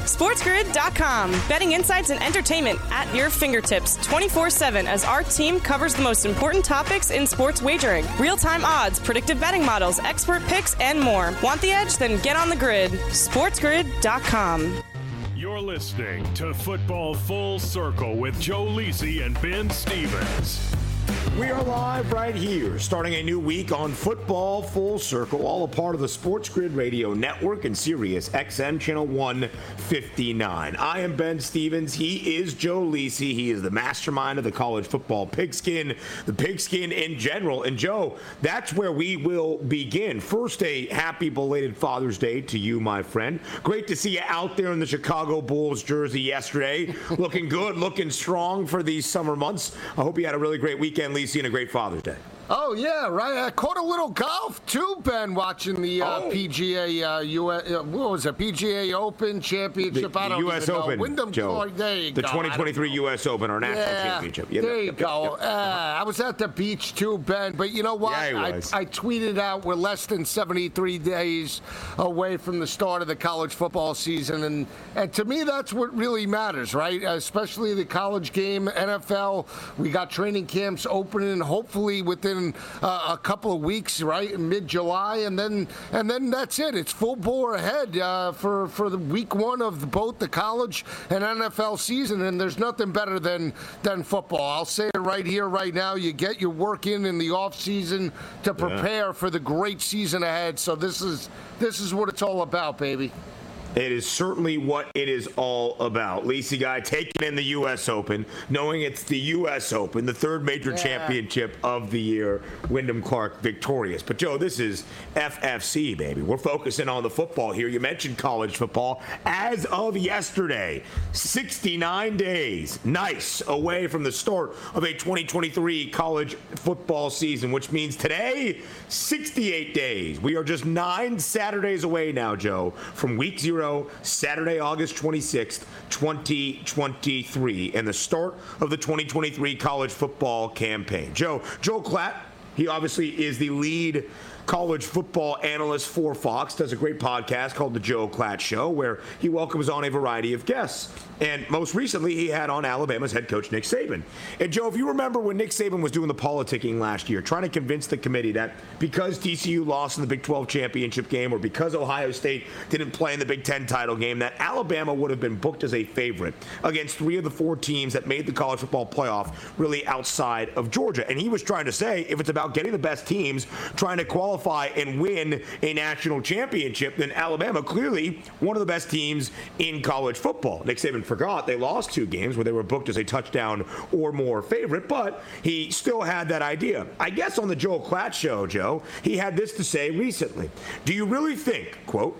SportsGrid.com. Betting insights and entertainment at your fingertips 24 7 as our team covers the most important topics in sports wagering real time odds, predictive betting models, expert picks, and more. Want the edge? Then get on the grid. SportsGrid.com. You're listening to Football Full Circle with Joe Lisi and Ben Stevens. We are live right here, starting a new week on Football Full Circle, all a part of the Sports Grid Radio Network and Sirius XM Channel 159. I am Ben Stevens. He is Joe Lisi. He is the mastermind of the college football pigskin, the pigskin in general. And Joe, that's where we will begin. First, a happy belated Father's Day to you, my friend. Great to see you out there in the Chicago Bulls jersey yesterday. looking good, looking strong for these summer months. I hope you had a really great weekend, Lisi, and a great Father's Day. Oh yeah, right. I caught a little golf too, Ben, watching the uh, Oh. PGA. Uh, US, uh, what was it? PGA Open Championship. The, I the don't U.S. even know. Open, Wyndham Joe. Clark. There you the go. 2023. U.S. Open, or national Yeah, championship. Yeah, there you yep, go. yep. Uh, I was at the beach too, Ben. But you know what? Yeah, I. I tweeted out we're less than 73 days away from the start of the college football season, and and to me that's what really matters, right? Especially the college game, NFL. We got training camps opening, hopefully within uh, a couple of weeks, right, in mid-July, and then and then that's it. It's full bore ahead uh, for for the week one of both the college and NFL season, and there's nothing better than than football. I'll say it right here, right now. You get your work in in the off season to prepare for the great season ahead. So this is this is what it's all about, baby. It is certainly what it is all about. Lisi Guy taking in the U.S. Open, knowing it's the U.S. Open, the third major Yeah. championship of the year. Wyndham Clark victorious. But, Joe, this is FFC, baby. We're focusing on the football here. You mentioned college football. As of yesterday, 69 days, nice, away from the start of a 2023 college football season, which means today, 68 days. We are just nine Saturdays away now, Joe, from week zero, Saturday, August 26th, 2023, and the start of the 2023 college football campaign. Joe, Joel Klatt, he obviously is the lead college football analyst for Fox, does a great podcast called The Joel Klatt Show, where he welcomes on a variety of guests. And most recently, he had on Alabama's head coach, Nick Saban. And Joe, if you remember when Nick Saban was doing the politicking last year, trying to convince the committee that because TCU lost in the Big 12 championship game or because Ohio State didn't play in the Big 10 title game, that Alabama would have been booked as a favorite against three of the four teams that made the college football playoff really outside of Georgia. And he was trying to say if it's about getting the best teams, trying to qualify and win a national championship, then Alabama clearly one of the best teams in college football. Nick Saban forgot they lost two games where they were booked as a touchdown or more favorite, but he still had that idea. I guess on the Joel Klatt show, Joe, he had this to say recently. Do you really think, quote,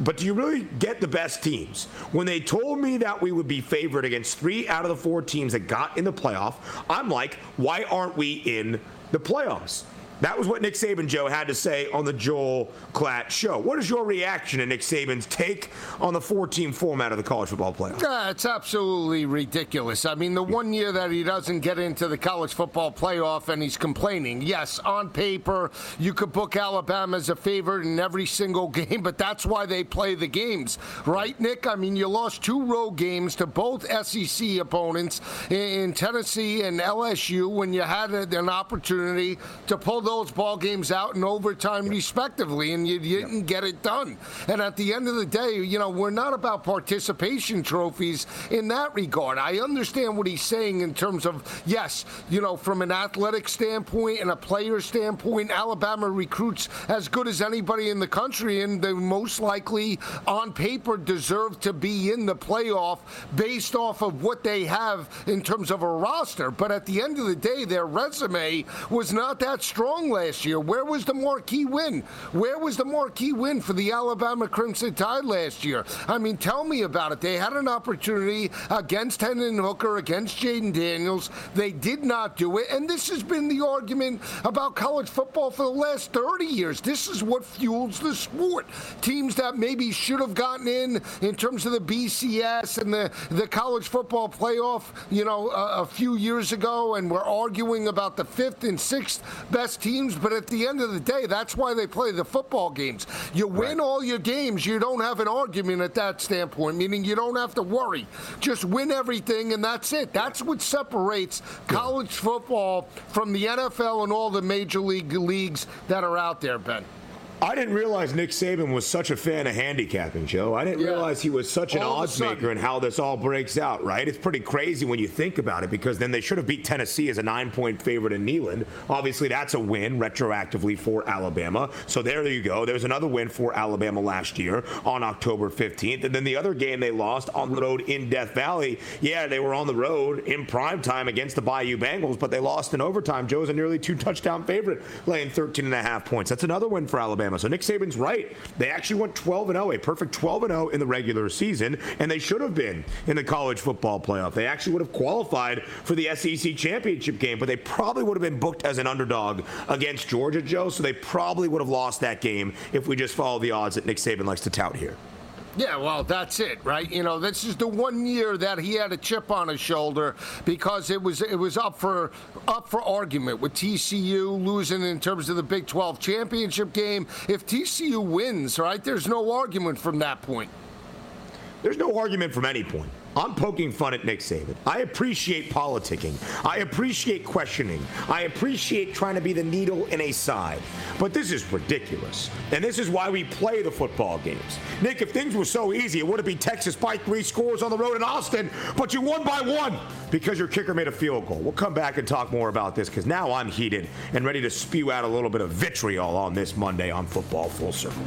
but do you really get the best teams? When they told me that we would be favored against three out of the four teams that got in the playoff, I'm like, why aren't we in the playoffs? That was what Nick Saban, Joe, had to say on the Joel Klatt show. What is your reaction to Nick Saban's take on the four-team format of the college football playoff? Yeah, it's absolutely ridiculous. I mean, the one year that he doesn't get into the college football playoff and he's complaining. Yes, on paper, you could book Alabama as a favorite in every single game, but that's why they play the games, right, Nick? I mean, you lost two road games to both SEC opponents in Tennessee and LSU when you had an opportunity to pull those ball games out in overtime, respectively, and you didn't get it done. And at the end of the day, you know, we're not about participation trophies in that regard. I understand what he's saying in terms of, yes, you know, from an athletic standpoint and a player standpoint, Alabama recruits as good as anybody in the country, and they most likely, on paper, deserve to be in the playoff based off of what they have in terms of a roster. But at the end of the day, their resume was not that strong last year. Where was the marquee win? Where was the marquee win for the Alabama Crimson Tide last year? I mean, tell me about it. They had an opportunity against Hendon Hooker, against Jayden Daniels. They did not do it. And this has been the argument about college football for the last 30 years. This is what fuels the sport. Teams that maybe should have gotten in in terms of the BCS and the, the college football playoff, you know, a, a few years ago, and we're arguing about the fifth and sixth best teams. But at the end of the day, that's why they play the football games. You win right. all your games, you don't have an argument at that standpoint, meaning you don't have to worry. Just win everything, and that's it. That's what separates college football from the NFL and all the major league leagues that are out there, Ben. I didn't realize Nick Saban was such a fan of handicapping, Joe. I didn't yeah. realize he was such an odds maker and how this all breaks out, right? It's pretty crazy when you think about it because then they should have beat Tennessee as a nine point favorite in Neyland. Obviously, that's a win retroactively for Alabama. So there you go. There's another win for Alabama last year on October 15th. And then the other game they lost on the road in Death Valley. Yeah, they were on the road in prime time against the Bayou Bengals, but they lost in overtime. Joe's a nearly two touchdown favorite, laying 13 and a half points. That's another win for Alabama. Alabama. So Nick Saban's right. They actually went 12 and 0, a perfect 12 and 0 in the regular season, and they should have been in the college football playoff. They actually would have qualified for the SEC championship game, but they probably would have been booked as an underdog against Georgia, Joe. So they probably would have lost that game if we just follow the odds that Nick Saban likes to tout here. Yeah, well, that's it, right? You know, this is the one year that he had a chip on his shoulder because it was it was up for up for argument with TCU losing in terms of the Big 12 championship game. If TCU wins, right, there's no argument from that point. There's no argument from any point. I'm poking fun at Nick Saban. I appreciate politicking. I appreciate questioning. I appreciate trying to be the needle in a side. But this is ridiculous. And this is why we play the football games. Nick, if things were so easy, it would have been Texas by three scores on the road in Austin, but you won by one because your kicker made a field goal. We'll come back and talk more about this because now I'm heated and ready to spew out a little bit of vitriol on this Monday on Football Full Circle.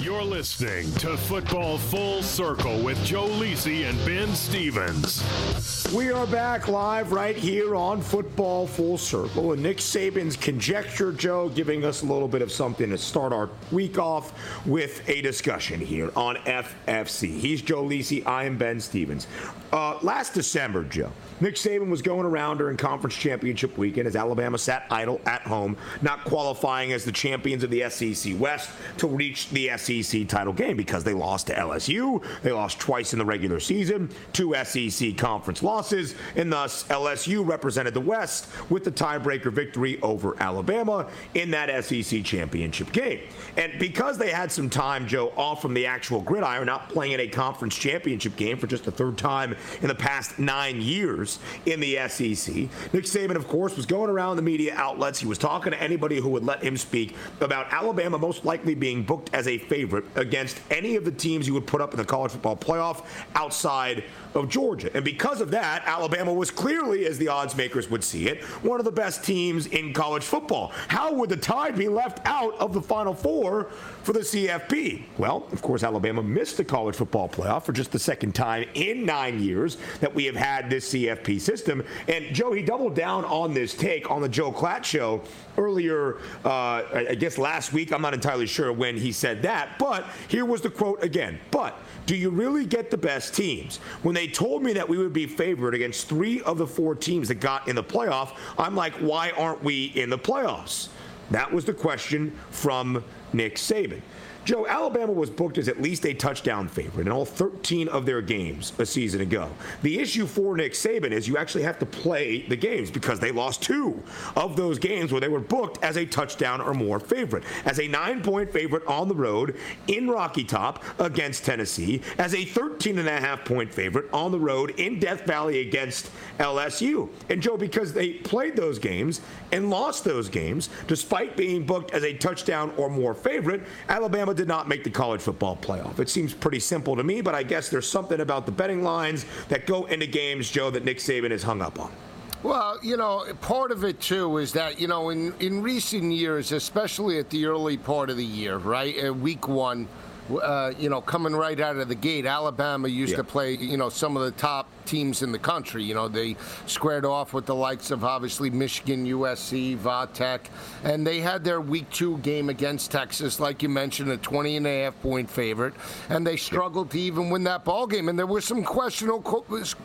You're listening to Football Full Circle with Joe Lisi and Ben Stevens. We are back live right here on Football Full Circle. And Nick Saban's conjecture, Joe, giving us a little bit of something to start our week off with a discussion here on FFC. He's Joe Lisi. I am Ben Stevens. Uh, last December, Joe, Nick Saban was going around during conference championship weekend as Alabama sat idle at home, not qualifying as the champions of the SEC West to reach the SEC title game because they lost to LSU. They lost twice in the regular season, two SEC conference losses, and thus LSU represented the West with the tiebreaker victory over Alabama in that SEC championship game. And because they had some time, Joe, off from the actual gridiron, not playing in a conference championship game for just the third time in the past nine years, in the SEC. Nick Saban, of course, was going around the media outlets. He was talking to anybody who would let him speak about Alabama most likely being booked as a favorite against any of the teams you would put up in the college football playoff outside of Georgia. And because of that, Alabama was clearly, as the odds makers would see it, one of the best teams in college football. How would the Tide be left out of the Final Four for the CFP? Well, of course, Alabama missed the college football playoff for just the second time in nine years that we have had this CFP system. And Joe, he doubled down on this take on the Joel Klatt show earlier, uh, I guess last week. I'm not entirely sure when he said that, but here was the quote again. But do you really get the best teams? When they told me that we would be favored against three of the four teams that got in the playoff, I'm like, why aren't we in the playoffs? That was the question from Nick Saban. Joe, Alabama was booked as at least a touchdown favorite in all 13 of their games a season ago. The issue for Nick Saban is you actually have to play the games because they lost two of those games where they were booked as a touchdown or more favorite. As a nine point favorite on the road in Rocky Top against Tennessee, as a 13 and a half point favorite on the road in Death Valley against LSU. And Joe, because they played those games and lost those games, despite being booked as a touchdown or more favorite, Alabama did not make the college football playoff. It seems pretty simple to me, but I guess there's something about the betting lines that go into games, Joe, that Nick Saban is hung up on. Well, you know, part of it too is that, you know, in, in recent years, especially at the early part of the year, right, at week one, uh, you know, coming right out of the gate, Alabama used yeah. to play, you know, some of the top teams in the country. You know, they squared off with the likes of obviously Michigan, USC, Va Tech, and they had their week two game against Texas, like you mentioned, a 20 and a half point favorite, and they struggled to even win that ball game. And there were some questionable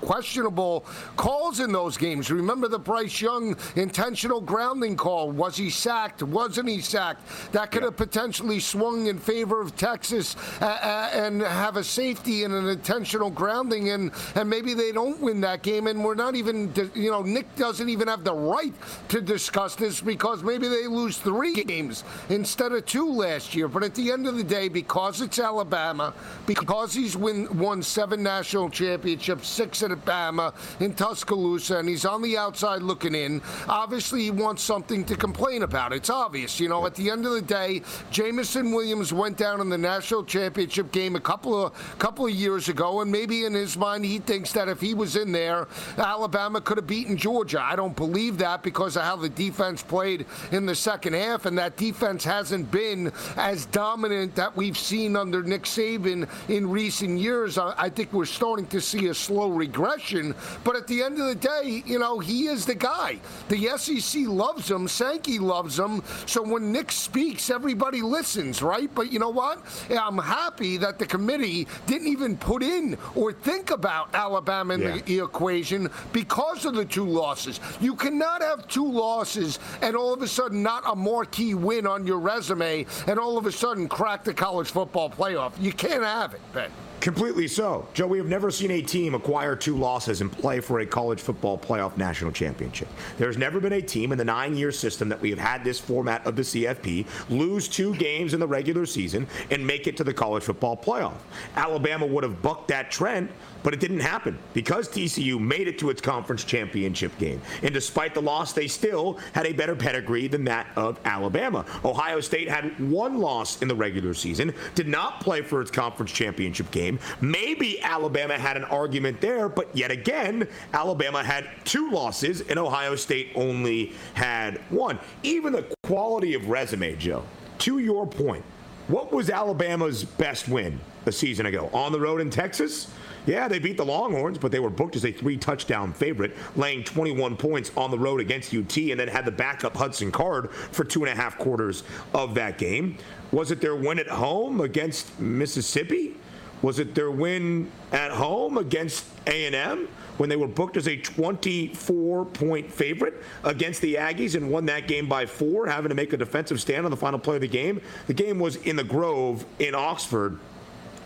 questionable calls in those games. Remember the Bryce Young intentional grounding call? Was he sacked? Wasn't he sacked? That could have potentially swung in favor of Texas uh, uh, and have a safety and an intentional grounding, and and maybe they don't win that game, and we're not even, you know, Nick doesn't even have the right to discuss this because maybe they lose three games instead of two last year. But at the end of the day, because it's Alabama, because he's win, won seven national championships, six at Alabama in Tuscaloosa, and he's on the outside looking in, obviously he wants something to complain about. It's obvious. You know, at the end of the day, Jameson Williams went down in the national championship game a couple of couple of years ago, and maybe in his mind he thinks that if he was in there, Alabama could have beaten Georgia. I don't believe that because of how the defense played in the second half, and that defense hasn't been as dominant that we've seen under Nick Saban in recent years. I think we're starting to see a slow regression, but at the end of the day, you know, he is the guy. The SEC loves him, Sankey loves him, so when Nick speaks, everybody listens, right? But you know what? I'm happy that the committee didn't even put in or think about Alabama in yeah. the equation because of the two losses. You cannot have two losses and all of a sudden not a marquee win on your resume and all of a sudden crack the college football playoff. You can't have it, Ben. Completely so. Joe, we have never seen a team acquire two losses and play for a college football playoff national championship. There's never been a team in the nine year system that we have had this format of the CFP lose two games in the regular season and make it to the college football playoff. Alabama would have bucked that trend but it didn't happen because TCU made it to its conference championship game. And despite the loss, they still had a better pedigree than that of Alabama. Ohio State had one loss in the regular season, did not play for its conference championship game. Maybe Alabama had an argument there, but yet again, Alabama had two losses and Ohio State only had one. Even the quality of resume, Joe, to your point, What was Alabama's best win a season ago? On the road in Texas? Yeah, they beat the Longhorns, but they were booked as a three touchdown favorite, laying 21 points on the road against UT, and then had the backup Hudson Card for two and a half quarters of that game. Was it their win at home against Mississippi? Was it their win at home against A&M when they were booked as a 24 point favorite against the Aggies and won that game by four, having to make a defensive stand on the final play of the game? The game was in the Grove in Oxford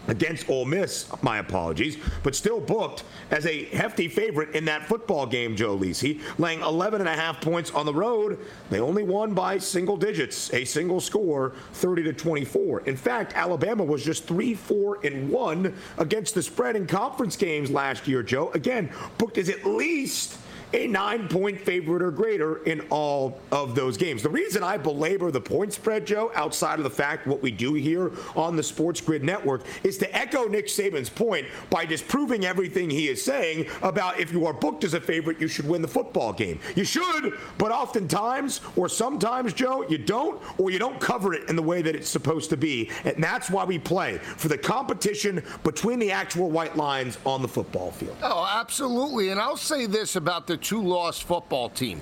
against Ole Miss, my apologies, but still booked as a hefty favorite in that football game, Joe Lisi, laying 11 and a half points on the road. They only won by single digits, a single score, 30 to 24. In fact, Alabama was just 3 4 and 1 against the spread in conference games last year, Joe. Again, booked as at least a nine point favorite or greater in all of those games. The reason I belabor the point spread, Joe, outside of the fact what we do here on the Sports Grid Network, is to echo Nick Saban's point by disproving everything he is saying about if you are booked as a favorite, you should win the football game. You should, but oftentimes, or sometimes, Joe, you don't, or you don't cover it in the way that it's supposed to be. And that's why we play for the competition between the actual white lines on the football field. Oh, absolutely. And I'll say this about the two loss football team.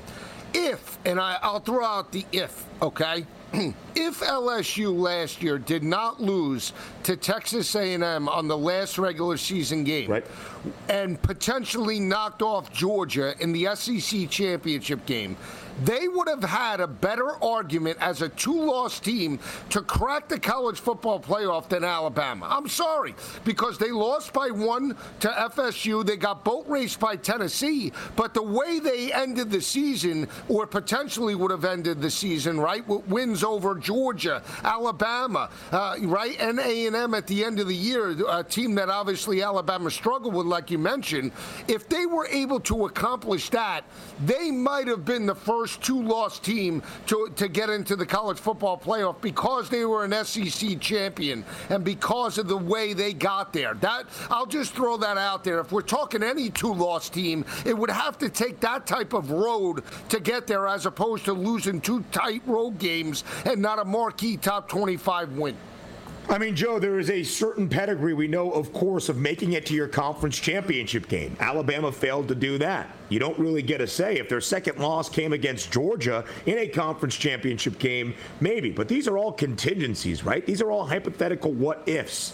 If, and I, I'll throw out the if, okay? if LSU last year did not lose to Texas A&M on the last regular season game right. and potentially knocked off Georgia in the SEC championship game, they would have had a better argument as a two-loss team to crack the college football playoff than Alabama. I'm sorry, because they lost by one to FSU. They got boat raced by Tennessee, but the way they ended the season, or potentially would have ended the season, right, with wins over Georgia, Alabama, uh, right, and A&M at the end of the year, a team that obviously Alabama struggled with, like you mentioned. If they were able to accomplish that, they might have been the first first two loss team to, to get into the college football playoff because they were an SEC champion and because of the way they got there. That I'll just throw that out there. If we're talking any two loss team, it would have to take that type of road to get there as opposed to losing two tight road games and not a marquee top 25 win. I mean, Joe, there is a certain pedigree we know, of course, of making it to your conference championship game. Alabama failed to do that. You don't really get a say. If their second loss came against Georgia in a conference championship game, maybe. But these are all contingencies, right? These are all hypothetical what ifs.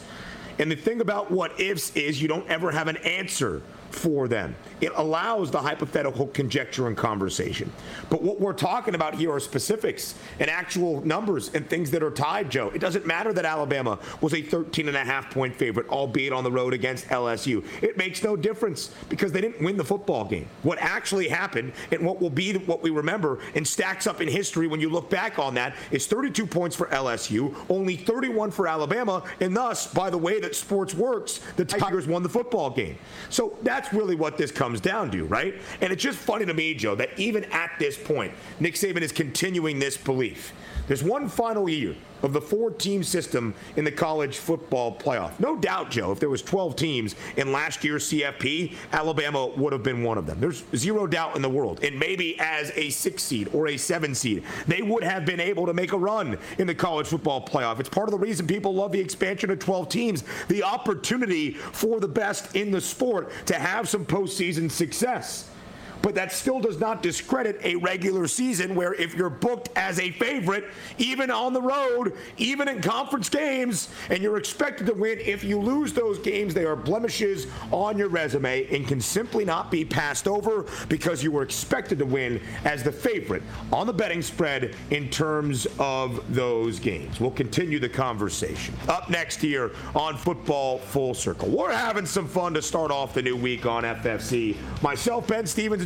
And the thing about what ifs is you don't ever have an answer for them. It allows the hypothetical conjecture and conversation. But what we're talking about here are specifics and actual numbers and things that are tied, Joe. It doesn't matter that Alabama was a 13 and a half point favorite, albeit on the road against LSU. It makes no difference because they didn't win the football game. What actually happened and what will be what we remember and stacks up in history when you look back on that is 32 points for LSU, only 31 for Alabama, and thus, by the way that sports works, the Tigers won the football game. So that's that's really what this comes down to, right? And it's just funny to me, Joe, that even at this point, Nick Saban is continuing this belief. There's one final year of the four team system in the college football playoff. No doubt, Joe, if there was 12 teams in last year's CFP, Alabama would have been one of them. There's zero doubt in the world. And maybe as a six seed or a seven seed, they would have been able to make a run in the college football playoff. It's part of the reason people love the expansion of 12 teams, the opportunity for the best in the sport to have some postseason success but that still does not discredit a regular season where if you're booked as a favorite, even on the road, even in conference games, and you're expected to win, if you lose those games, they are blemishes on your resume and can simply not be passed over because you were expected to win as the favorite on the betting spread in terms of those games. We'll continue the conversation. Up next here on Football Full Circle. We're having some fun to start off the new week on FFC. Myself, Ben Stevens,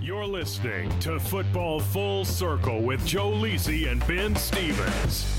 You're listening to Football Full Circle with Joe Lisi and Ben Stevens.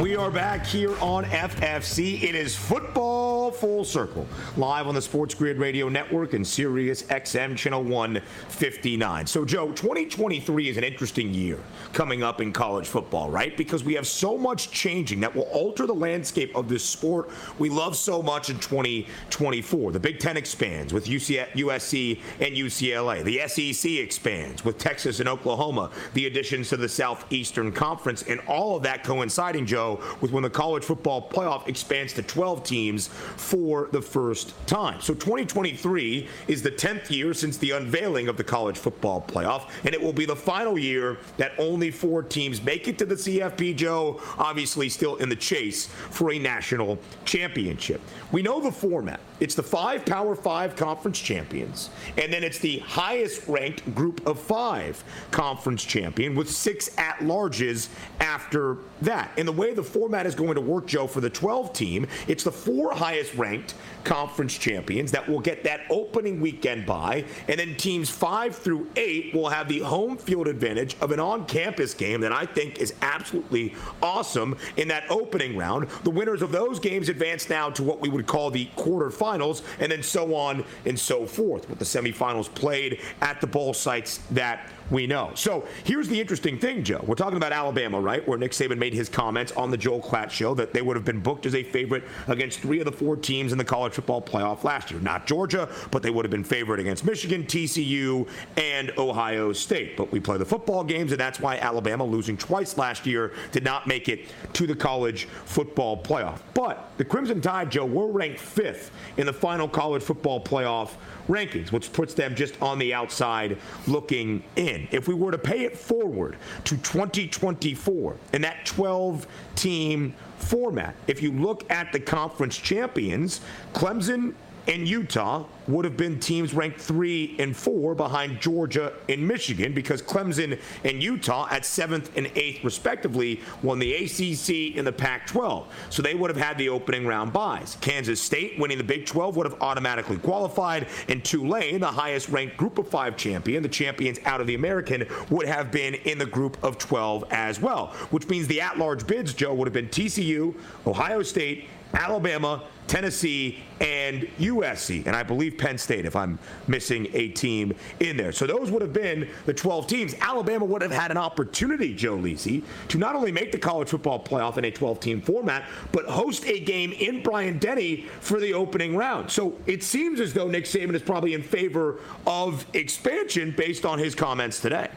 We are back here on FFC. It is football full circle, live on the Sports Grid Radio Network and Sirius XM Channel 159. So, Joe, 2023 is an interesting year coming up in college football, right? Because we have so much changing that will alter the landscape of this sport we love so much in 2024. The Big Ten expands with USC and UCLA. The SEC expands with Texas and Oklahoma. The additions to the Southeastern Conference, and all of that coinciding, Joe with when the college football playoff expands to 12 teams for the first time. So 2023 is the 10th year since the unveiling of the college football playoff, and it will be the final year that only four teams make it to the CFP, Joe, obviously still in the chase for a national championship. We know the format. It's the five Power Five conference champions, and then it's the highest ranked group of five conference champion with six at larges after that. And the way the format is going to work, Joe, for the 12 team, it's the four highest ranked conference champions that will get that opening weekend bye, and then teams five through eight will have the home field advantage of an on campus game that I think is absolutely awesome in that opening round. The winners of those games advance now to what we would call the quarterfinals, and then so on and so forth, with the semifinals played at the bowl sites that we know. So here's the interesting thing, Joe. We're talking about Alabama, right? Where Nick Saban made his comments on the Joel Klatt show that they would have been booked as a favorite against three of the four teams in the college football playoff last year. Not Georgia, but they would have been favored against Michigan, TCU, and Ohio State. But we play the football games, and that's why Alabama, losing twice last year, did not make it to the college football playoff. But the Crimson Tide, Joe, were ranked fifth in the final college football playoff rankings, which puts them just on the outside looking in. If we were to pay it forward to 2024 in that 12 team format, if you look at the conference champions, Clemson and Utah would have been teams ranked three and four behind Georgia and Michigan because Clemson and Utah at seventh and eighth respectively won the ACC and the Pac 12. So they would have had the opening round buys. Kansas State winning the Big 12 would have automatically qualified, and Tulane, the highest ranked group of five champion, the champions out of the American, would have been in the group of 12 as well, which means the at large bids, Joe, would have been TCU, Ohio State, Alabama, Tennessee, and USC, and I believe Penn State, if I'm missing a team in there. So those would have been the 12 teams. Alabama would have had an opportunity, Joe Lisi, to not only make the college football playoff in a 12 team format, but host a game in Bryant Denny for the opening round. So it seems as though Nick Saban is probably in favor of expansion based on his comments today.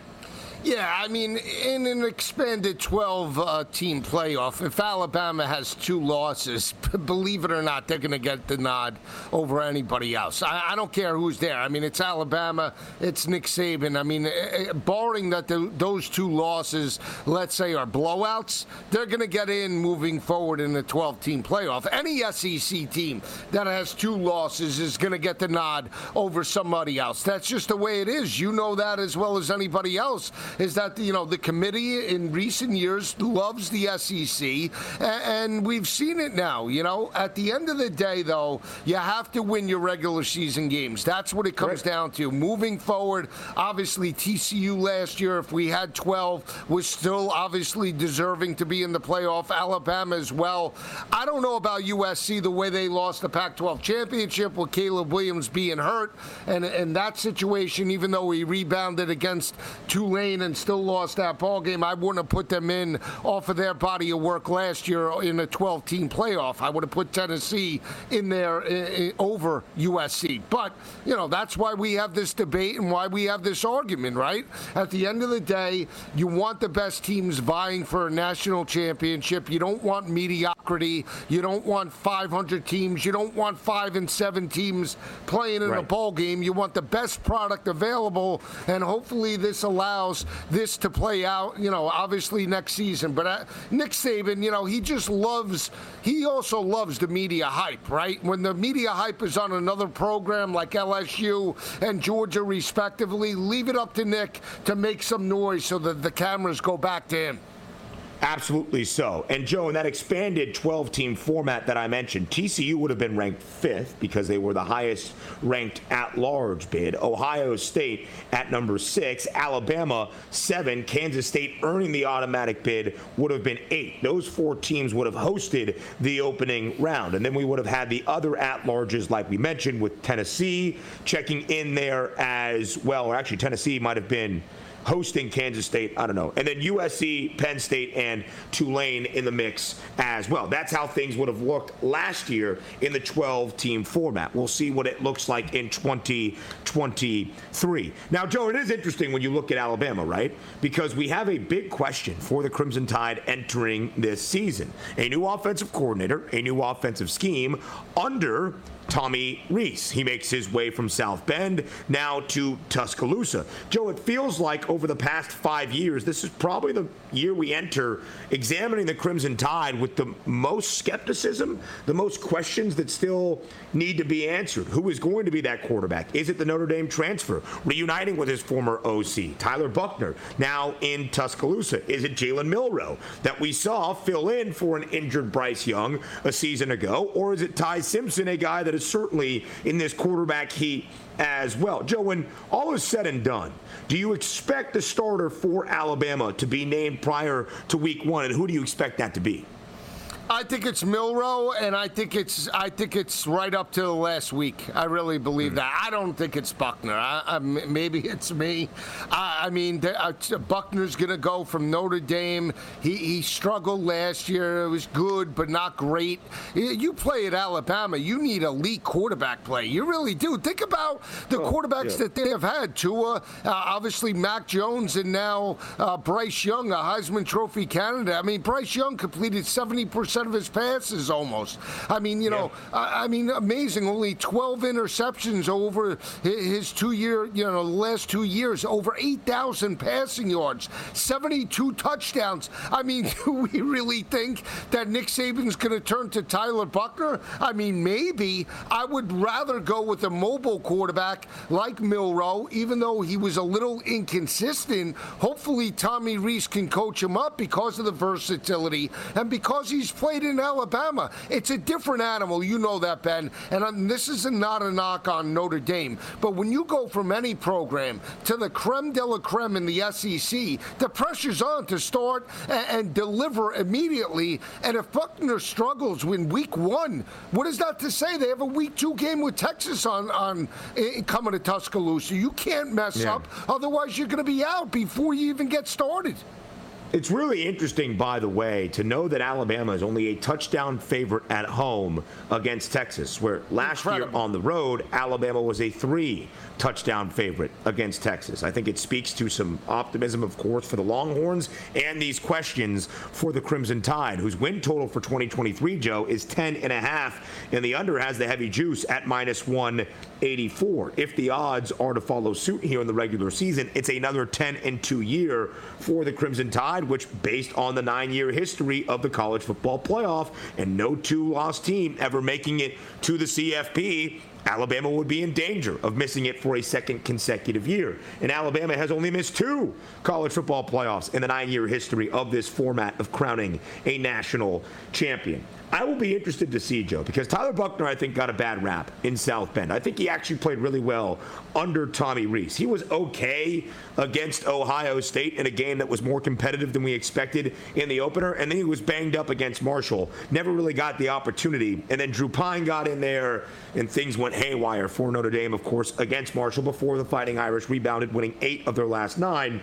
Yeah, I mean, in an expanded 12 uh, team playoff, if Alabama has two losses, believe it or not, they're going to get the nod over anybody else. I, I, don't care who's there. I mean, it's Alabama, it's Nick Saban. I mean, uh, barring that the, those two losses, let's say, are blowouts, they're going to get in moving forward in the 12 team playoff. Any SEC team that has two losses is going to get the nod over somebody else. That's just the way it is. You know that as well as anybody else is that you know the committee in recent years loves the SEC, and we've seen it now. You know, at the end of the day, though, you have to win your regular season games. That's what it comes right. down to. Moving forward, obviously TCU last year, if we had 12, was still obviously deserving to be in the playoff. Alabama as well. I don't know about USC the way they lost the Pac-12 championship with Caleb Williams being hurt, and in that situation, even though he rebounded against Tulane and still lost that ball game, I wouldn't have put them in off of their body of work last year in a 12-team playoff. I would have put Tennessee in there uh, over USC. But you know that's why we have this debate and why we have this argument, right? At the end of the day, you want the best teams vying for a national championship. You don't want mediocrity. You don't want 500 teams. You don't want five and seven teams playing in right. a bowl game. You want the best product available, and hopefully this allows this to play out, you know, obviously next season. But uh, Nick Saban, you know, he just loves, he also loves the media hype, right? When the media hype is on another program like LSU and Georgia, respectively, leave it up to Nick to make some noise so that the cameras go back to him. Absolutely so. And Joe, in that expanded 12 team format that I mentioned, TCU would have been ranked fifth because they were the highest ranked at large bid. Ohio State at number six, Alabama seven, Kansas State earning the automatic bid would have been eight. Those four teams would have hosted the opening round. And then we would have had the other at larges, like we mentioned, with Tennessee checking in there as well. Or actually, Tennessee might have been hosting Kansas State. I don't know. And then USC, Penn State, and Tulane in the mix as well. That's how things would have looked last year in the 12 team format. We'll see what it looks like in 2023. Now, Joe, it is interesting when you look at Alabama, right? Because we have a big question for the Crimson Tide entering this season. A new offensive coordinator, a new offensive scheme under Tommy Rees. He makes his way from South Bend now to Tuscaloosa. Joe, it feels like over the past five years, this is probably the year we enter examining the Crimson Tide with the most skepticism, the most questions that still need to be answered. Who is going to be that quarterback? Is it the Notre Dame transfer? Reuniting with his former OC, Tyler Buchner, now in Tuscaloosa. Is it Jalen Milroe that we saw fill in for an injured Bryce Young a season ago? Or is it Ty Simpson, a guy that certainly in this quarterback heat as well. Joe, when all is said and done, do you expect the starter for Alabama to be named prior to week one, and who do you expect that to be? I think it's Milroe, and I think it's I think it's right up to the last week. I really believe mm. that. I don't think it's Buchner. I, I, maybe it's me. I, I mean, the, uh, Buchner's going to go from Notre Dame. He, he struggled last year. It was good, but not great. You play at Alabama, you need elite quarterback play. You really do. Think about the oh, quarterbacks yeah. that they have had. Tua, uh, obviously Mac Jones, and now uh, Bryce Young, a Heisman Trophy candidate. I mean, Bryce Young completed 70 percent of his passes almost. I mean, you know, yeah. I, I, mean, amazing. Only 12 interceptions over his two year, you know, the last two years, over 8,000 passing yards, 72 touchdowns. I mean, do we really think that Nick Saban's going to turn to Tyler Buchner? I mean, maybe. I would rather go with a mobile quarterback like Milroe, even though he was a little inconsistent. Hopefully, Tommy Rees can coach him up because of the versatility and because he's playing played in Alabama. It's a different animal. You know that, Ben. And um, this is not a knock on Notre Dame. But when you go from any program to the creme de la creme in the SEC, the pressure's on to start and, and deliver immediately. And if Buchner struggles in week one, what is that to say? They have a week two game with Texas on, on uh, coming to Tuscaloosa. You can't mess yeah. up. Otherwise, you're going to be out before you even get started. It's really interesting, by the way, to know that Alabama is only a touchdown favorite at home against Texas, where last Incredible. year on the road, Alabama was a three touchdown favorite against Texas. I think it speaks to some optimism, of course, for the Longhorns and these questions for the Crimson Tide, whose win total for 2023, Joe, is 10 and a half, and the under has the heavy juice at minus 184. If the odds are to follow suit here in the regular season, it's another 10 and 2 year for the Crimson Tide which, based on the nine year history of the college football playoff and no two loss team ever making it to the CFP, Alabama would be in danger of missing it for a second consecutive year. And Alabama has only missed two college football playoffs in the nine year history of this format of crowning a national champion. I will be interested to see, Joe, because Tyler Buchner, I think, got a bad rap in South Bend. I think he actually played really well under Tommy Rees. He was okay against Ohio State in a game that was more competitive than we expected in the opener, and then he was banged up against Marshall. Never really got the opportunity. And then Drew Pyne got in there, and things went haywire for Notre Dame, of course, against Marshall before the Fighting Irish rebounded, winning eight of their last nine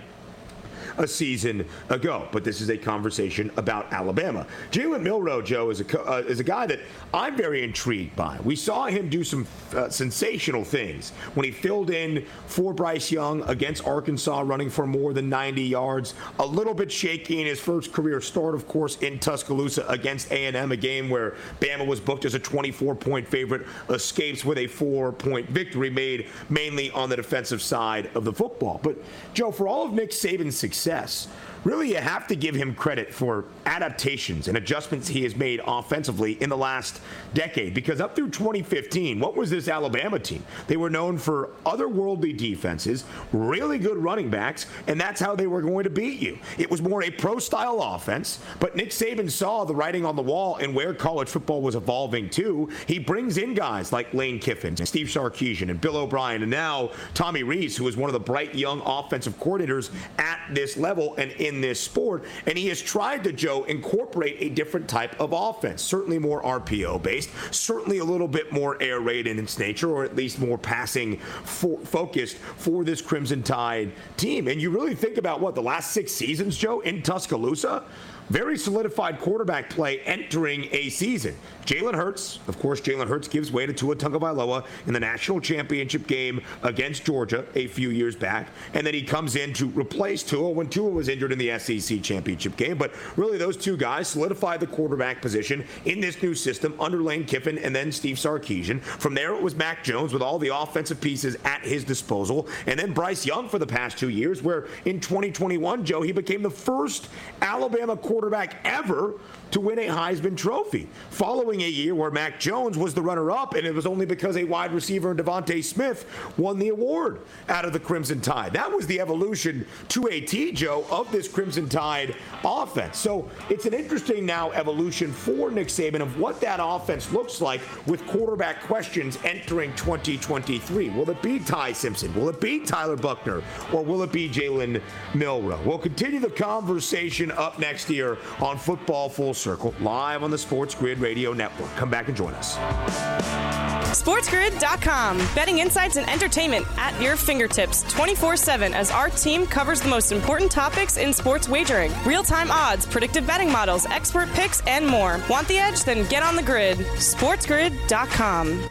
a season ago. But this is a conversation about Alabama. Jalen Milroe, Joe, is a, uh, is a guy that I'm very intrigued by. We saw him do some uh, sensational things when he filled in for Bryce Young against Arkansas, running for more than 90 yards. A little bit shaky in his first career start, of course, in Tuscaloosa against A&M, a game where Bama was booked as a 24-point favorite, escapes with a four-point victory made mainly on the defensive side of the football. But, Joe, for all of Nick Saban's success, success really you have to give him credit for adaptations and adjustments he has made offensively in the last decade. Because up through 2015, what was this Alabama team? They were known for otherworldly defenses, really good running backs, and that's how they were going to beat you. It was more a pro style offense, but Nick Saban saw the writing on the wall and where college football was evolving to. He brings in guys like Lane Kiffin, and Steve Sarkisian, and Bill O'Brien, and now Tommy Rees who is one of the bright young offensive coordinators at this level and in in this sport. And he has tried to, Joe, incorporate a different type of offense, certainly more RPO based, certainly a little bit more air raid in its nature, or at least more passing focused for this Crimson Tide team. And you really think about what the last six seasons, Joe, in Tuscaloosa very solidified quarterback play entering a season. Jalen Hurts, of course, Jalen Hurts gives way to Tua Tagovailoa in the national championship game against Georgia a few years back, and then he comes in to replace Tua when Tua was injured in the SEC championship game. But really, those two guys solidified the quarterback position in this new system under Lane Kiffin and then Steve Sarkisian. From there, it was Mac Jones with all the offensive pieces at his disposal, and then Bryce Young for the past two years, where in 2021, Joe, he became the first Alabama quarterback ever to win a Heisman Trophy, following a year where Mac Jones was the runner up, and it was only because a wide receiver, DeVonta Smith, won the award out of the Crimson Tide. That was the evolution to a T, Joe, of this Crimson Tide offense. So it's an interesting now evolution for Nick Saban of what that offense looks like with quarterback questions entering 2023. Will it be Ty Simpson? Will it be Tyler Buchner? Or will it be Jalen Milroe? We'll continue the conversation up next year on Football Full Circle, live on the Sports Grid Radio Network. Come back and join us. SportsGrid.com. Betting insights and entertainment at your fingertips 24 7 as our team covers the most important topics in sports wagering real time odds, predictive betting models, expert picks, and more. Want the edge? Then get on the grid. SportsGrid.com.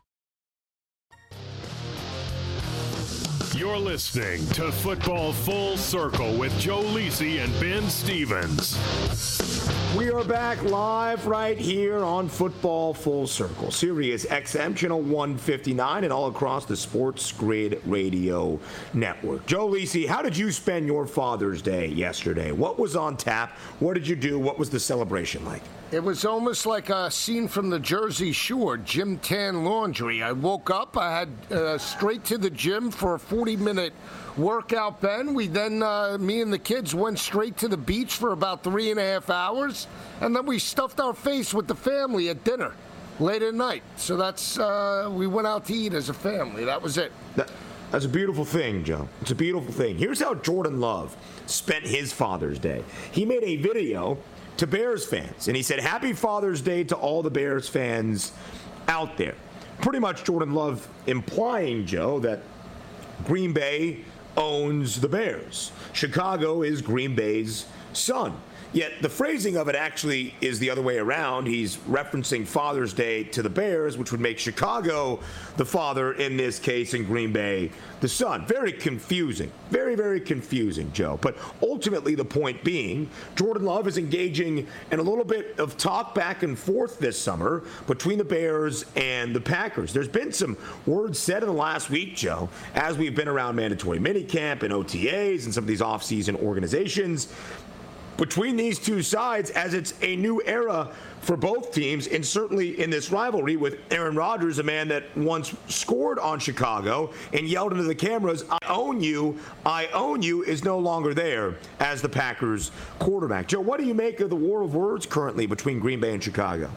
You're listening to Football Full Circle with Joe Lisi and Ben Stevens. We are back live right here on Football Full Circle, Sirius XM Channel 159, and all across the Sports Grid Radio Network. Joe Lisi, how did you spend your Father's Day yesterday? What was on tap? What did you do? What was the celebration like? It was almost like a scene from the Jersey Shore, Gym Tan Laundry. I woke up, I had uh, straight to the gym for a 40 minute workout, Ben. We then, uh, me and the kids went straight to the beach for about three and a half hours, and then we stuffed our face with the family at dinner late at night. So that's, uh, we went out to eat as a family. That was it. That, that's a beautiful thing, Joe. It's a beautiful thing. Here's how Jordan Love spent his Father's Day. He made a video to Bears fans. And he said, Happy Father's Day to all the Bears fans out there. Pretty much Jordan Love implying, Joe, that Green Bay owns the Bears. Chicago is Green Bay's son. Yet the phrasing of it actually is the other way around. He's referencing Father's Day to the Bears, which would make Chicago the father in this case and Green Bay the son. Very confusing. Very, very confusing, Joe. But ultimately, the point being, Jordan Love is engaging in a little bit of talk back and forth this summer between the Bears and the Packers. There's been some words said in the last week, Joe, as we've been around mandatory minicamp and OTAs and some of these offseason organizations between these two sides as it's a new era for both teams, and certainly in this rivalry with Aaron Rodgers, a man that once scored on Chicago and yelled into the cameras, I own you, I own you, is no longer there as the Packers quarterback. Joe, what do you make of the war of words currently between Green Bay and Chicago?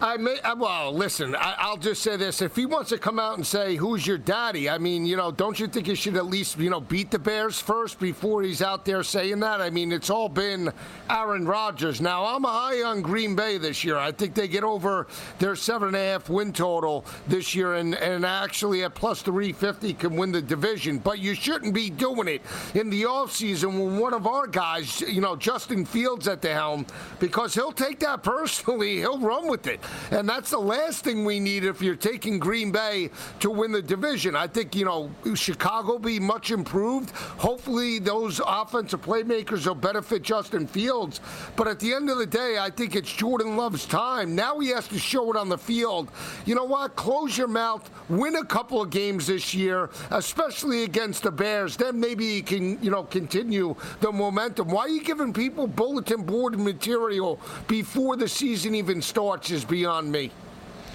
I may, well, listen, I, will just say this. If he wants to come out and say, who's your daddy? I mean, you know, don't you think he should at least, you know, beat the Bears first before he's out there saying that? I mean, it's all been Aaron Rodgers. Now, I'm high on Green Bay this year. I think they get over their seven and a half win total this year and, and actually at plus 350 can win the division. But you shouldn't be doing it in the offseason when one of our guys, you know, Justin Fields at the helm, because he'll take that personally. He'll run with it. And that's the last thing we need if you're taking Green Bay to win the division. I think, you know, Chicago be much improved. Hopefully, those offensive playmakers will benefit Justin Fields. But at the end of the day, I think it's Jordan Love's time. Now he has to show it on the field. You know what? Close your mouth, win a couple of games this year, especially against the Bears. Then maybe he can, you know, continue the momentum. Why are you giving people bulletin board material before the season even starts is beyond me.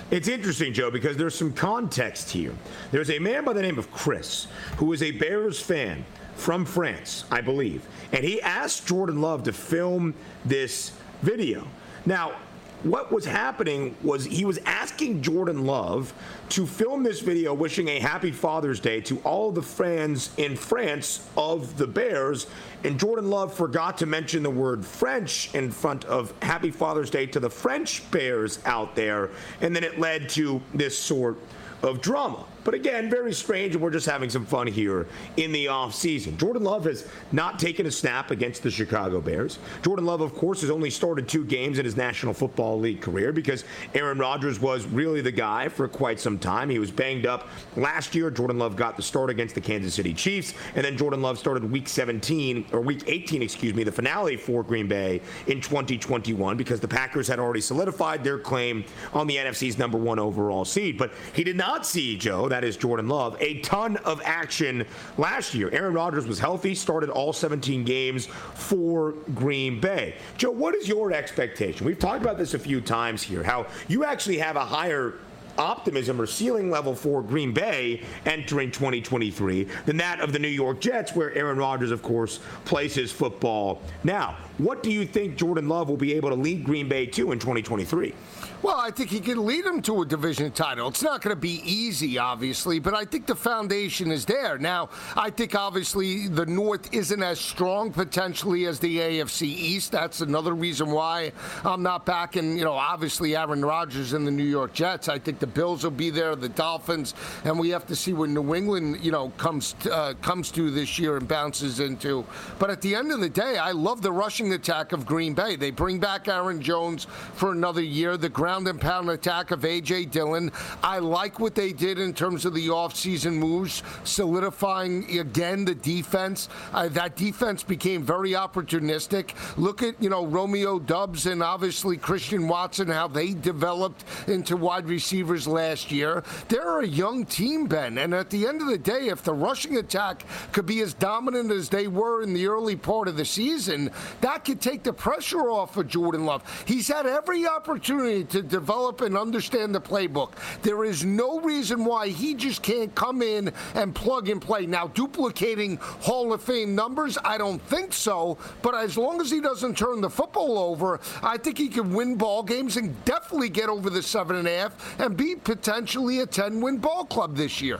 It's interesting, Joe, because there's some context here. There's a man by the name of Chris who is a Bears fan from France, I believe, and he asked Jordan Love to film this video. Now, what was happening was he was asking Jordan Love to film this video wishing a happy Father's Day to all the fans in France of the Bears. And Jordan Love forgot to mention the word French in front of Happy Father's Day to the French Bears out there. And then it led to this sort of drama. But again, very strange, we're just having some fun here in the offseason. Jordan Love has not taken a snap against the Chicago Bears. Jordan Love, of course, has only started two games in his National Football League career because Aaron Rodgers was really the guy for quite some time. He was banged up last year. Jordan Love got the start against the Kansas City Chiefs, and then Jordan Love started week 17, or week 18, excuse me, the finale for Green Bay in 2021 because the Packers had already solidified their claim on the NFC's number one overall seed. But he did not see, Joe, that is Jordan Love, a ton of action last year. Aaron Rodgers was healthy, started all 17 games for Green Bay. Joe, what is your expectation? We've talked about this a few times here, how you actually have a higher optimism or ceiling level for Green Bay entering 2023 than that of the New York Jets, where Aaron Rodgers, of course, plays his football now. What do you think Jordan Love will be able to lead Green Bay to in 2023? Well, I think he can lead them to a division title. It's not going to be easy, obviously, but I think the foundation is there. Now, I think obviously the North isn't as strong potentially as the AFC East. That's another reason why I'm not backing, you know, obviously Aaron Rodgers and the New York Jets. I think the Bills will be there, the Dolphins, and we have to see what New England, you know, comes uh, comes to this year and bounces into. But at the end of the day, I love the rushing attack of Green Bay. They bring back Aaron Jones for another year. The ground and pound attack of A.J. Dillon. I like what they did in terms of the offseason moves, solidifying again the defense. Uh, that defense became very opportunistic. Look at, you know, Romeo Doubs and obviously Christian Watson, how they developed into wide receivers last year. They're a young team, Ben. And at the end of the day, if the rushing attack could be as dominant as they were in the early part of the season, that could take the pressure off of Jordan Love. He's had every opportunity to to develop and understand the playbook. There is no reason why he just can't come in and plug and play. Now, duplicating Hall of Fame numbers, I don't think so. But as long as he doesn't turn the football over, I think he can win ball games and definitely get over the seven and a half and be potentially a 10 win ball club this year.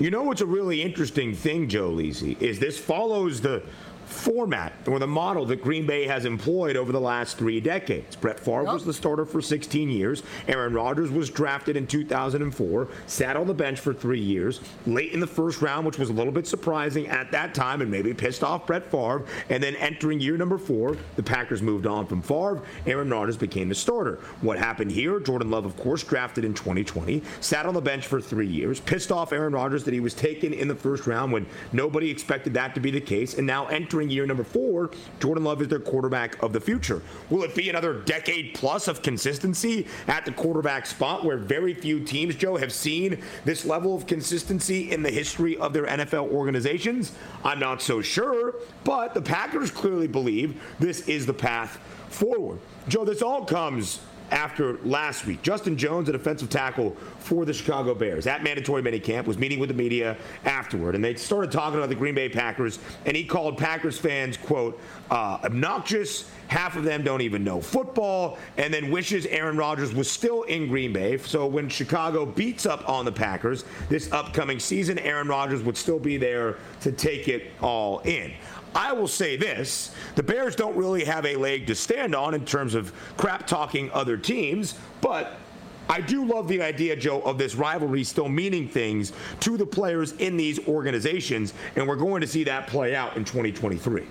You know what's a really interesting thing, Joe Lisi, is this follows the format or the model that Green Bay has employed over the last three decades. Brett Favre yep. was oh. the starter for 16 years. Aaron Rodgers was drafted in 2004, sat on the bench for three years, late in the first round, which was a little bit surprising at that time and maybe pissed off Brett Favre. And then entering year number four, the Packers moved on from Favre. Aaron Rodgers became the starter. What happened here? Jordan Love, of course, drafted in 2020, sat on the bench for three years, pissed off Aaron Rodgers that he was taken in the first round when nobody expected that to be the case, and now entering year number four, Jordan Love is their quarterback of the future. Will it be another decade plus of consistency at the quarterback spot where very few teams, Joe, have seen this level of consistency in the history of their NFL organizations? I'm not so sure, but the Packers clearly believe this is the path forward. Joe, this all comes after last week. Justin Jones, a defensive tackle for the Chicago Bears at mandatory minicamp, was meeting with the media afterward, and they started talking about the Green Bay Packers, and he called Packers fans, quote, uh, obnoxious. Half of them don't even know football, and then wishes Aaron Rodgers was still in Green Bay. So when Chicago beats up on the Packers this upcoming season, Aaron Rodgers would still be there to take it all in. I will say this the Bears don't really have a leg to stand on in terms of crap talking other teams, but I do love the idea, Joe, of this rivalry still meaning things to the players in these organizations, and we're going to see that play out in 2023.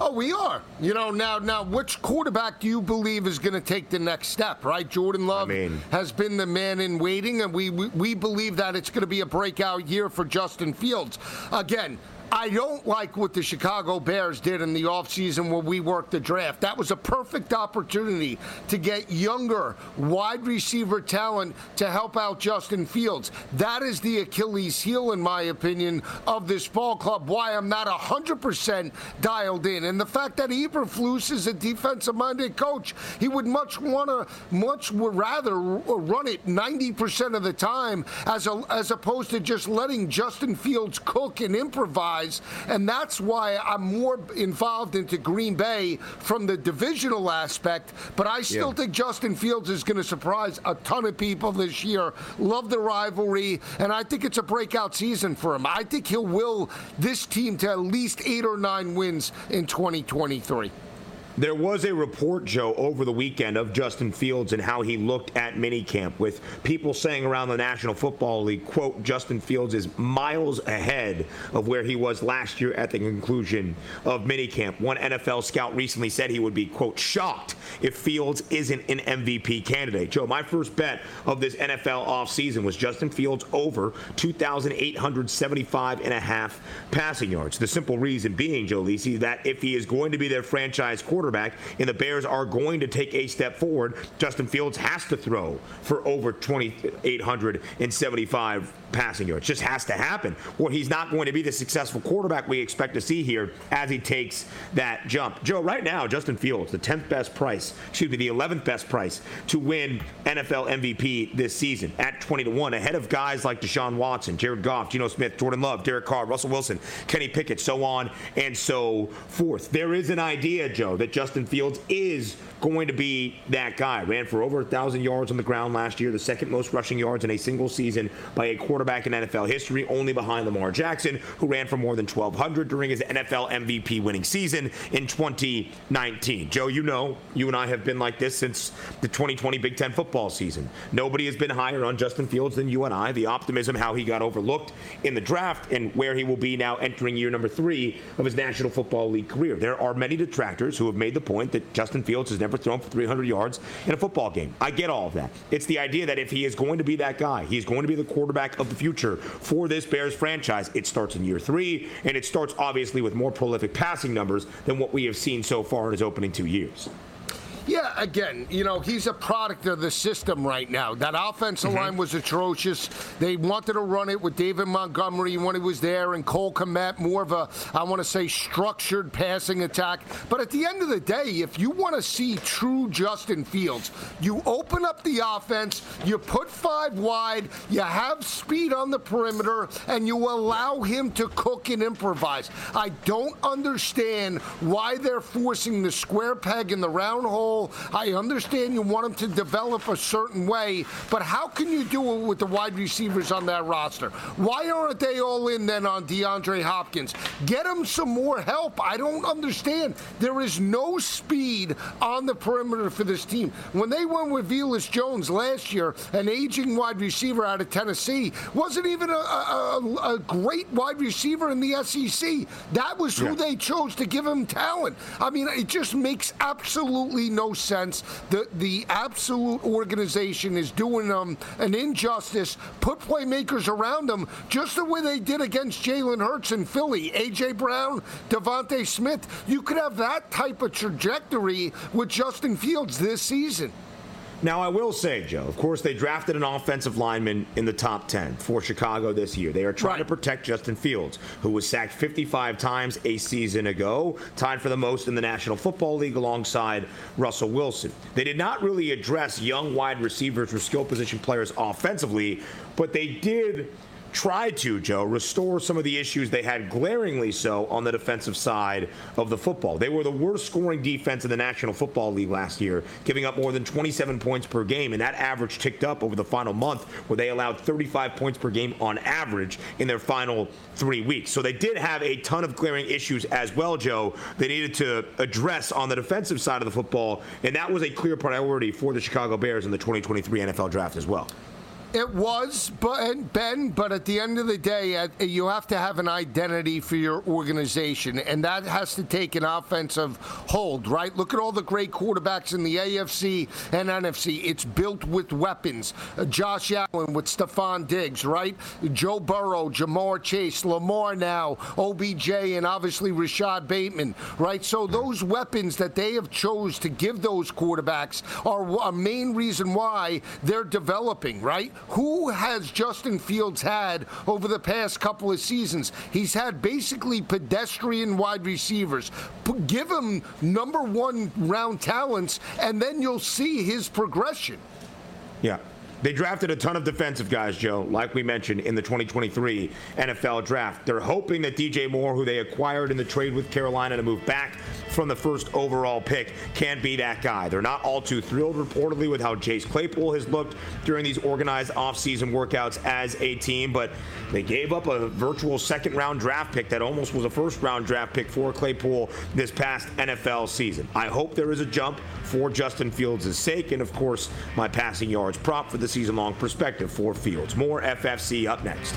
Oh, we are. You know, now, now, which quarterback do you believe is going to take the next step? Right, Jordan Love I mean, has been the man in waiting, and we, we we believe that it's going to be a breakout year for Justin Fields. Again, I don't like what the Chicago Bears did in the offseason when we worked the draft. That was a perfect opportunity to get younger wide receiver talent to help out Justin Fields. That is the Achilles heel, in my opinion, of this ball club. Why I'm not 100% dialed in. And the fact that Eberflus is a defensive minded coach, he would much want to, much would rather run it 90% of the time as, a, as opposed to just letting Justin Fields cook and improvise guys, and that's why I'm more involved into Green Bay from the divisional aspect. But I still yeah. think Justin Fields is going to surprise a ton of people this year. Love the rivalry, and I think it's a breakout season for him. I think he'll will this team to at least eight or nine wins in 2023. There was a report, Joe, over the weekend of Justin Fields and how he looked at minicamp, with people saying around the National Football League, quote, Justin Fields is miles ahead of where he was last year at the conclusion of minicamp. One NFL scout recently said he would be, quote, shocked if Fields isn't an MVP candidate. Joe, my first bet of this NFL offseason was Justin Fields over 2,875 and a half passing yards. The simple reason being, Joe Lisi, that if he is going to be their franchise quarterback, quarterback, and the Bears are going to take a step forward. Justin Fields has to throw for over 2,875 passing yards. Just has to happen. Or he's not going to be the successful quarterback we expect to see here as he takes that jump. Joe, right now, Justin Fields, the 10th best price, excuse me, the 11th best price to win NFL MVP this season at 20 to 1, ahead of guys like Deshaun Watson, Jared Goff, Geno Smith, Jordan Love, Derek Carr, Russell Wilson, Kenny Pickett, so on and so forth. There is an idea, Joe, that Justin Fields is going to be that guy. Ran for over 1,000 yards on the ground last year, the second most rushing yards in a single season by a quarterback in NFL history, only behind Lamar Jackson, who ran for more than 1,200 during his NFL MVP winning season in 2019. Joe, you know, you and I have been like this since the 2020 Big Ten football season. Nobody has been higher on Justin Fields than you and I. The optimism, how he got overlooked in the draft, and where he will be now entering year number three of his National Football League career. There are many detractors who have made the point that Justin Fields has never thrown for 300 yards in a football game. I get all of that. It's the idea that if he is going to be that guy, he's going to be the quarterback of the future for this Bears franchise. It starts in year three, and it starts obviously with more prolific passing numbers than what we have seen so far in his opening two years. Yeah, again, you know, he's a product of the system right now. That offensive mm-hmm. line was atrocious. They wanted to run it with David Montgomery when he was there and Cole Kmet, more of a, I want to say, structured passing attack. But at the end of the day, if you want to see true Justin Fields, you open up the offense, you put five wide, you have speed on the perimeter, and you allow him to cook and improvise. I don't understand why they're forcing the square peg in the round hole I understand you want them to develop a certain way, but how can you do it with the wide receivers on that roster? Why aren't they all in then on DeAndre Hopkins? Get them some more help. I don't understand. There is no speed on the perimeter for this team. When they went with Velus Jones last year, an aging wide receiver out of Tennessee, wasn't even a, a, a great wide receiver in the SEC. That was who yeah. they chose to give him talent. I mean, it just makes absolutely no sense. The the absolute organization is doing them an injustice. Put playmakers around them just the way they did against Jalen Hurts in Philly, AJ Brown, DeVonta Smith. You could have that type of trajectory with Justin Fields this season. Now, I will say, Joe, of course, they drafted an offensive lineman in the top 10 for Chicago this year. They are trying right. to protect Justin Fields, who was sacked 55 times a season ago, tied for the most in the National Football League alongside Russell Wilson. They did not really address young wide receivers or skill position players offensively, but they did tried to, Joe, restore some of the issues they had glaringly so on the defensive side of the football. They were the worst scoring defense in the National Football League last year, giving up more than 27 points per game, and that average ticked up over the final month, where they allowed 35 points per game on average in their final three weeks. So they did have a ton of glaring issues as well, Joe, they needed to address on the defensive side of the football, and that was a clear priority for the Chicago Bears in the 2023 NFL Draft as well. It was, but Ben. But at the end of the day, you have to have an identity for your organization, and that has to take an offensive hold, right? Look at all the great quarterbacks in the AFC and NFC. It's built with weapons. Uh, Josh Allen with Stefon Diggs, right? Joe Burrow, Ja'Marr Chase, Lamar now, OBJ, and obviously Rashod Bateman, right? So those weapons that they have chose to give those quarterbacks are a main reason why they're developing, right? Who has Justin Fields had over the past couple of seasons? He's had basically pedestrian wide receivers. Give him number one round talents, and then you'll see his progression. Yeah. They drafted a ton of defensive guys, Joe, like we mentioned in the 2023 NFL draft. They're hoping that DJ Moore, who they acquired in the trade with Carolina to move back from the first overall pick, can't be that guy. They're not all too thrilled, reportedly, with how Chase Claypool has looked during these organized offseason workouts as a team, but they gave up a virtual second round draft pick that almost was a first round draft pick for Claypool this past NFL season. I hope there is a jump for Justin Fields' sake, and of course, my passing yards prop for the season long perspective for Fields. More FFC up next.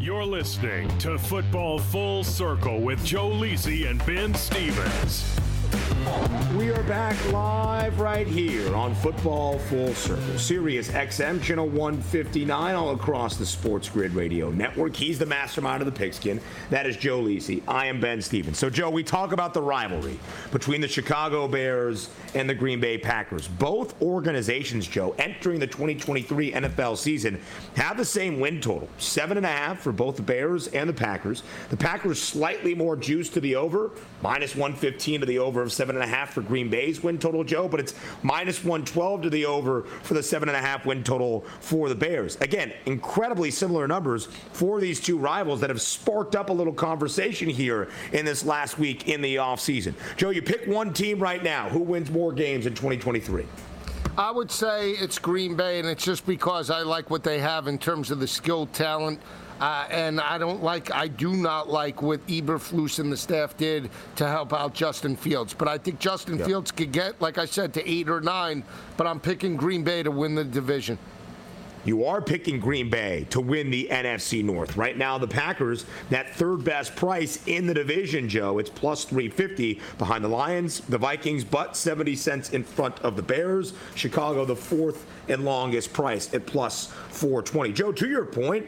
You're listening to Football Full Circle with Joe Lisi and Ben Stevens. We are back live right here on Football Full Circle. Sirius XM, channel 159, all across the Sports Grid Radio Network. He's the mastermind of the pigskin. That is Joe Lisi. I am Ben Stevens. So, Joe, we talk about the rivalry between the Chicago Bears and the Green Bay Packers. Both organizations, Joe, entering the 2023 NFL season, have the same win total seven and a half for both the Bears and the Packers. The Packers slightly more juice to the over, minus 115 to the over of seven and a half for Green Bay's win total, Joe, but it's minus 112 to the over for the seven and a half win total for the Bears. Again, incredibly similar numbers for these two rivals that have sparked up a little conversation here in this last week in the offseason. Joe, you pick one team right now. Who wins more games in 2023? I would say it's Green Bay, and it's just because I like what they have in terms of the skill, talent. Uh, and I don't like, I do not like what Eberflus and the staff did to help out Justin Fields. But I think Justin yep. Fields could get, like I said, to eight or nine. But I'm picking Green Bay to win the division. You are picking Green Bay to win the NFC North. Right now, the Packers, that third best price in the division, Joe. It's plus 350 behind the Lions, the Vikings, but 70 cents in front of the Bears. Chicago, the fourth and longest price at plus 420. Joe, to your point,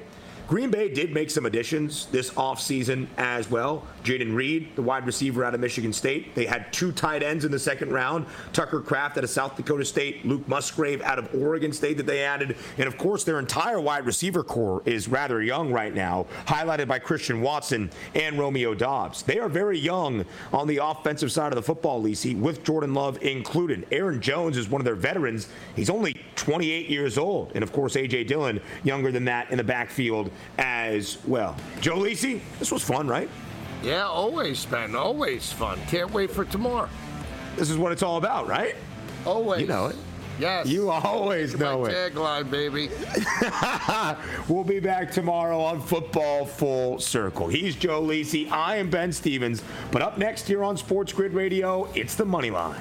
Green Bay did make some additions this offseason as well. Jayden Reed, the wide receiver out of Michigan State. They had two tight ends in the second round Tucker Kraft out of South Dakota State, Luke Musgrave out of Oregon State that they added. And of course, their entire wide receiver corps is rather young right now, highlighted by Christian Watson and Romeo Doubs. They are very young on the offensive side of the football, Lisi, with Jordan Love included. Aaron Jones is one of their veterans. He's only 28 years old. And of course, A.J. Dillon, younger than that in the backfield as well. Joe Lisi, this was fun, right? Yeah, always, Ben. Always fun. Can't wait for tomorrow. This is what it's all about, right? Always. You know it. Yes. You always know my it. tagline, baby. we'll be back tomorrow on Football Full Circle. He's Joe Lisi. I am Ben Stevens. But up next here on Sports Grid Radio, it's the Money Line.